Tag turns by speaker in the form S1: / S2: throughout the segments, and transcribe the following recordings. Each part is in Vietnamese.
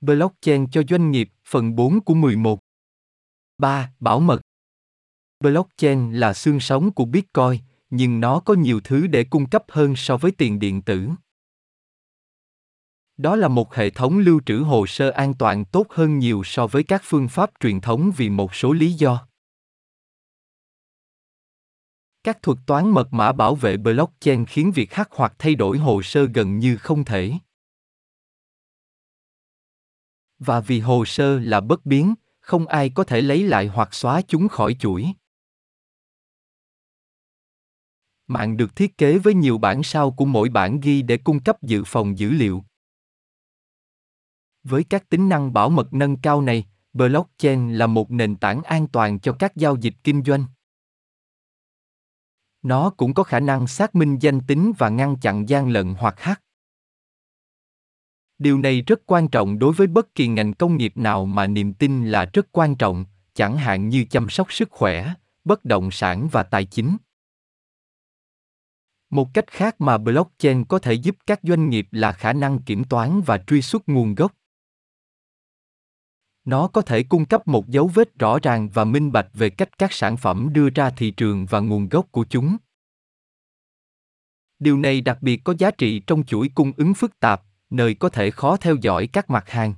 S1: Blockchain cho doanh nghiệp, phần 4 của 11. 3. Bảo mật. Blockchain là xương sống của Bitcoin, nhưng nó có nhiều thứ để cung cấp hơn so với tiền điện tử. Đó là một hệ thống lưu trữ hồ sơ an toàn tốt hơn nhiều so với các phương pháp truyền thống vì một số lý do. Các thuật toán mật mã bảo vệ blockchain khiến việc hack hoặc thay đổi hồ sơ gần như không thể. Và vì hồ sơ là bất biến, không ai có thể lấy lại hoặc xóa chúng khỏi chuỗi. Mạng được thiết kế với nhiều bản sao của mỗi bản ghi để cung cấp dự phòng dữ liệu. Với các tính năng bảo mật nâng cao này, blockchain là một nền tảng an toàn cho các giao dịch kinh doanh. Nó cũng có khả năng xác minh danh tính và ngăn chặn gian lận hoặc hack. Điều này rất quan trọng đối với bất kỳ ngành công nghiệp nào mà niềm tin là rất quan trọng, chẳng hạn như chăm sóc sức khỏe, bất động sản và tài chính. Một cách khác mà blockchain có thể giúp các doanh nghiệp là khả năng kiểm toán và truy xuất nguồn gốc. Nó có thể cung cấp một dấu vết rõ ràng và minh bạch về cách các sản phẩm đưa ra thị trường và nguồn gốc của chúng. Điều này đặc biệt có giá trị trong chuỗi cung ứng phức tạp, nơi có thể khó theo dõi các mặt hàng.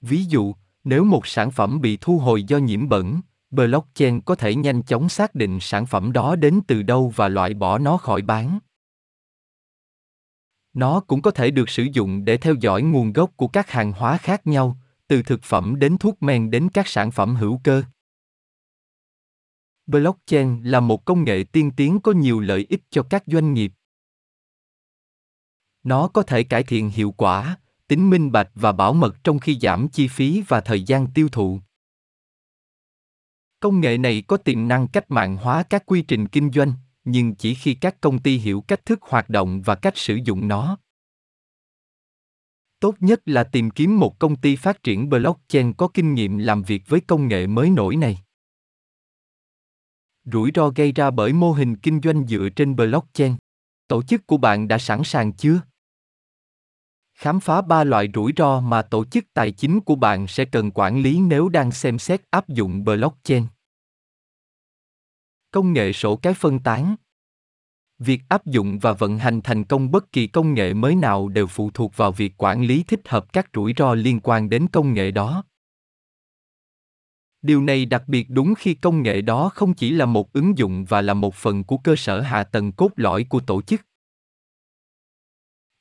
S1: Ví dụ, nếu một sản phẩm bị thu hồi do nhiễm bẩn, blockchain có thể nhanh chóng xác định sản phẩm đó đến từ đâu và loại bỏ nó khỏi bán. Nó cũng có thể được sử dụng để theo dõi nguồn gốc của các hàng hóa khác nhau, từ thực phẩm đến thuốc men đến các sản phẩm hữu cơ. Blockchain là một công nghệ tiên tiến có nhiều lợi ích cho các doanh nghiệp. Nó có thể cải thiện hiệu quả, tính minh bạch và bảo mật trong khi giảm chi phí và thời gian tiêu thụ. Công nghệ này có tiềm năng cách mạng hóa các quy trình kinh doanh, nhưng chỉ khi các công ty hiểu cách thức hoạt động và cách sử dụng nó. Tốt nhất là tìm kiếm một công ty phát triển blockchain có kinh nghiệm làm việc với công nghệ mới nổi này. Rủi ro gây ra bởi mô hình kinh doanh dựa trên blockchain. Tổ chức của bạn đã sẵn sàng chưa? Khám phá ba loại rủi ro mà tổ chức tài chính của bạn sẽ cần quản lý nếu đang xem xét áp dụng blockchain. Công nghệ sổ cái phân tán Việc áp dụng và vận hành thành công bất kỳ công nghệ mới nào đều phụ thuộc vào việc quản lý thích hợp các rủi ro liên quan đến công nghệ đó. Điều này đặc biệt đúng khi công nghệ đó không chỉ là một ứng dụng và là một phần của cơ sở hạ tầng cốt lõi của tổ chức.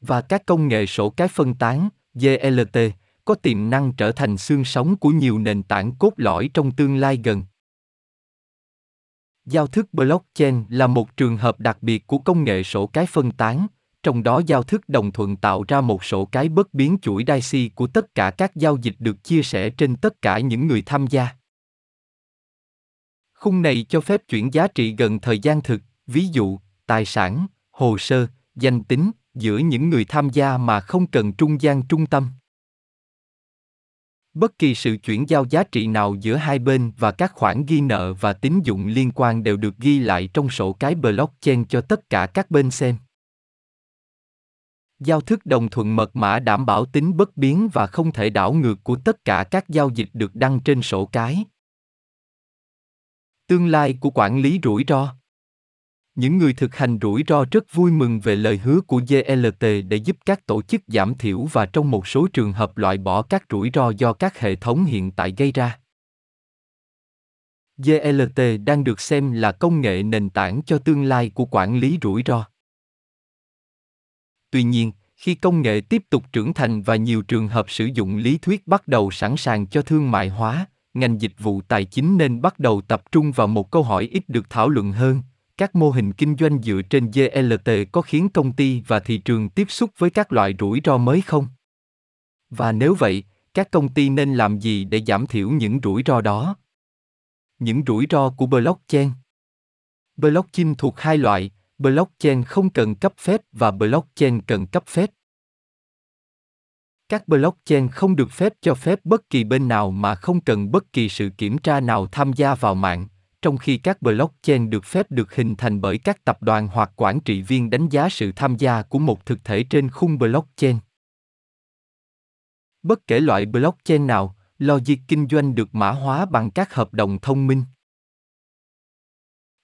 S1: Và các công nghệ sổ cái phân tán, GLT, có tiềm năng trở thành xương sống của nhiều nền tảng cốt lõi trong tương lai gần. Giao thức blockchain là một trường hợp đặc biệt của công nghệ sổ cái phân tán, trong đó giao thức đồng thuận tạo ra một sổ cái bất biến chuỗi DAISY của tất cả các giao dịch được chia sẻ trên tất cả những người tham gia. Khung này cho phép chuyển giá trị gần thời gian thực, ví dụ, tài sản, hồ sơ, danh tính, giữa những người tham gia mà không cần trung gian trung tâm. Bất kỳ sự chuyển giao giá trị nào giữa hai bên và các khoản ghi nợ và tín dụng liên quan đều được ghi lại trong sổ cái blockchain cho tất cả các bên xem. Giao thức đồng thuận mật mã đảm bảo tính bất biến và không thể đảo ngược của tất cả các giao dịch được đăng trên sổ cái. Tương lai của quản lý rủi ro những người thực hành rủi ro rất vui mừng về lời hứa của GLT để giúp các tổ chức giảm thiểu và trong một số trường hợp loại bỏ các rủi ro do các hệ thống hiện tại gây ra. GLT đang được xem là công nghệ nền tảng cho tương lai của quản lý rủi ro. Tuy nhiên, khi công nghệ tiếp tục trưởng thành và nhiều trường hợp sử dụng lý thuyết bắt đầu sẵn sàng cho thương mại hóa, ngành dịch vụ tài chính nên bắt đầu tập trung vào một câu hỏi ít được thảo luận hơn, các mô hình kinh doanh dựa trên GLT có khiến công ty và thị trường tiếp xúc với các loại rủi ro mới không? Và nếu vậy, các công ty nên làm gì để giảm thiểu những rủi ro đó? Những rủi ro của blockchain. Blockchain thuộc hai loại, blockchain không cần cấp phép và blockchain cần cấp phép. Các blockchain không được phép cho phép bất kỳ bên nào mà không cần bất kỳ sự kiểm tra nào tham gia vào mạng, trong khi các blockchain được phép được hình thành bởi các tập đoàn hoặc quản trị viên đánh giá sự tham gia của một thực thể trên khung blockchain Bất kể loại blockchain nào, logic kinh doanh được mã hóa bằng các hợp đồng thông minh.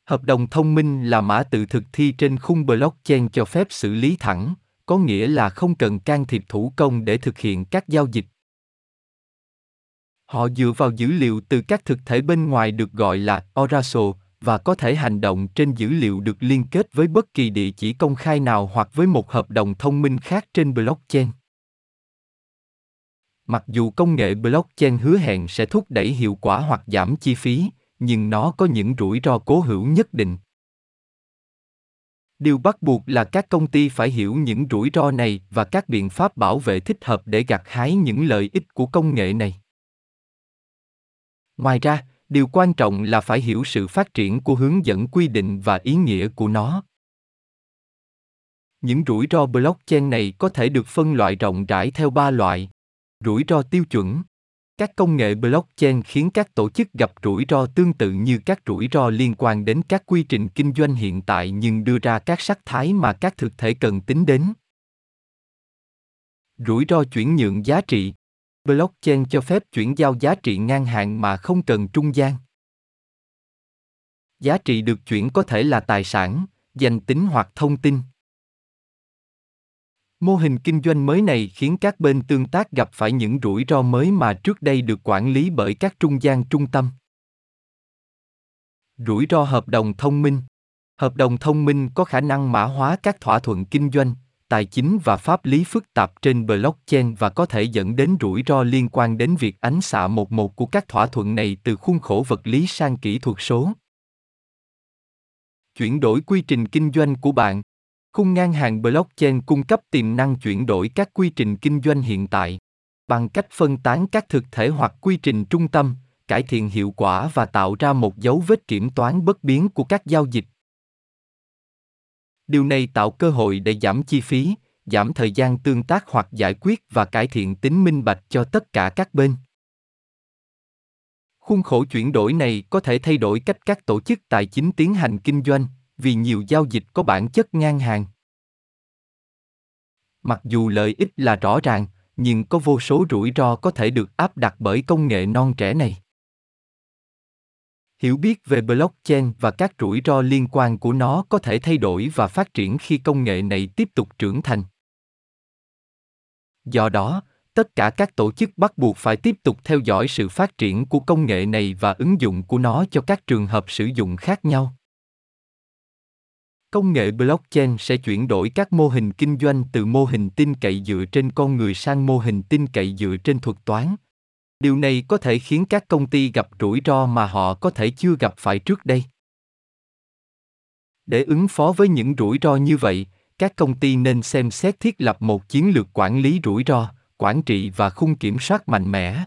S1: Hợp đồng thông minh là mã tự thực thi trên khung blockchain cho phép xử lý thẳng, có nghĩa là không cần can thiệp thủ công để thực hiện các giao dịch. Họ dựa vào dữ liệu từ các thực thể bên ngoài được gọi là Oracle và có thể hành động trên dữ liệu được liên kết với bất kỳ địa chỉ công khai nào hoặc với một hợp đồng thông minh khác trên blockchain. Mặc dù công nghệ blockchain hứa hẹn sẽ thúc đẩy hiệu quả hoặc giảm chi phí, nhưng nó có những rủi ro cố hữu nhất định. Điều bắt buộc là các công ty phải hiểu những rủi ro này và các biện pháp bảo vệ thích hợp để gặt hái những lợi ích của công nghệ này. Ngoài ra, điều quan trọng là phải hiểu sự phát triển của hướng dẫn quy định và ý nghĩa của nó. Những rủi ro blockchain này có thể được phân loại rộng rãi theo ba loại. Rủi ro tiêu chuẩn. Các công nghệ blockchain khiến các tổ chức gặp rủi ro tương tự như các rủi ro liên quan đến các quy trình kinh doanh hiện tại nhưng đưa ra các sắc thái mà các thực thể cần tính đến. Rủi ro chuyển nhượng giá trị. Blockchain cho phép chuyển giao giá trị ngang hàng mà không cần trung gian. Giá trị được chuyển có thể là tài sản, danh tính hoặc thông tin. Mô hình kinh doanh mới này khiến các bên tương tác gặp phải những rủi ro mới mà trước đây được quản lý bởi các trung gian trung tâm. Rủi ro hợp đồng thông minh Hợp đồng thông minh có khả năng mã hóa các thỏa thuận kinh doanh, tài chính và pháp lý phức tạp trên blockchain và có thể dẫn đến rủi ro liên quan đến việc ánh xạ một một của các thỏa thuận này từ khuôn khổ vật lý sang kỹ thuật số. Chuyển đổi quy trình kinh doanh của bạn Khung ngang hàng blockchain cung cấp tiềm năng chuyển đổi các quy trình kinh doanh hiện tại bằng cách phân tán các thực thể hoặc quy trình trung tâm, cải thiện hiệu quả và tạo ra một dấu vết kiểm toán bất biến của các giao dịch. Điều này tạo cơ hội để giảm chi phí, giảm thời gian tương tác hoặc giải quyết và cải thiện tính minh bạch cho tất cả các bên. Khuôn khổ chuyển đổi này có thể thay đổi cách các tổ chức tài chính tiến hành kinh doanh, vì nhiều giao dịch có bản chất ngang hàng. Mặc dù lợi ích là rõ ràng, nhưng có vô số rủi ro có thể được áp đặt bởi công nghệ non trẻ này. Hiểu biết về blockchain và các rủi ro liên quan của nó có thể thay đổi và phát triển khi công nghệ này tiếp tục trưởng thành. Do đó, tất cả các tổ chức bắt buộc phải tiếp tục theo dõi sự phát triển của công nghệ này và ứng dụng của nó cho các trường hợp sử dụng khác nhau. Công nghệ blockchain sẽ chuyển đổi các mô hình kinh doanh từ mô hình tin cậy dựa trên con người sang mô hình tin cậy dựa trên thuật toán. Điều này có thể khiến các công ty gặp rủi ro mà họ có thể chưa gặp phải trước đây. Để ứng phó với những rủi ro như vậy, các công ty nên xem xét thiết lập một chiến lược quản lý rủi ro, quản trị và khung kiểm soát mạnh mẽ.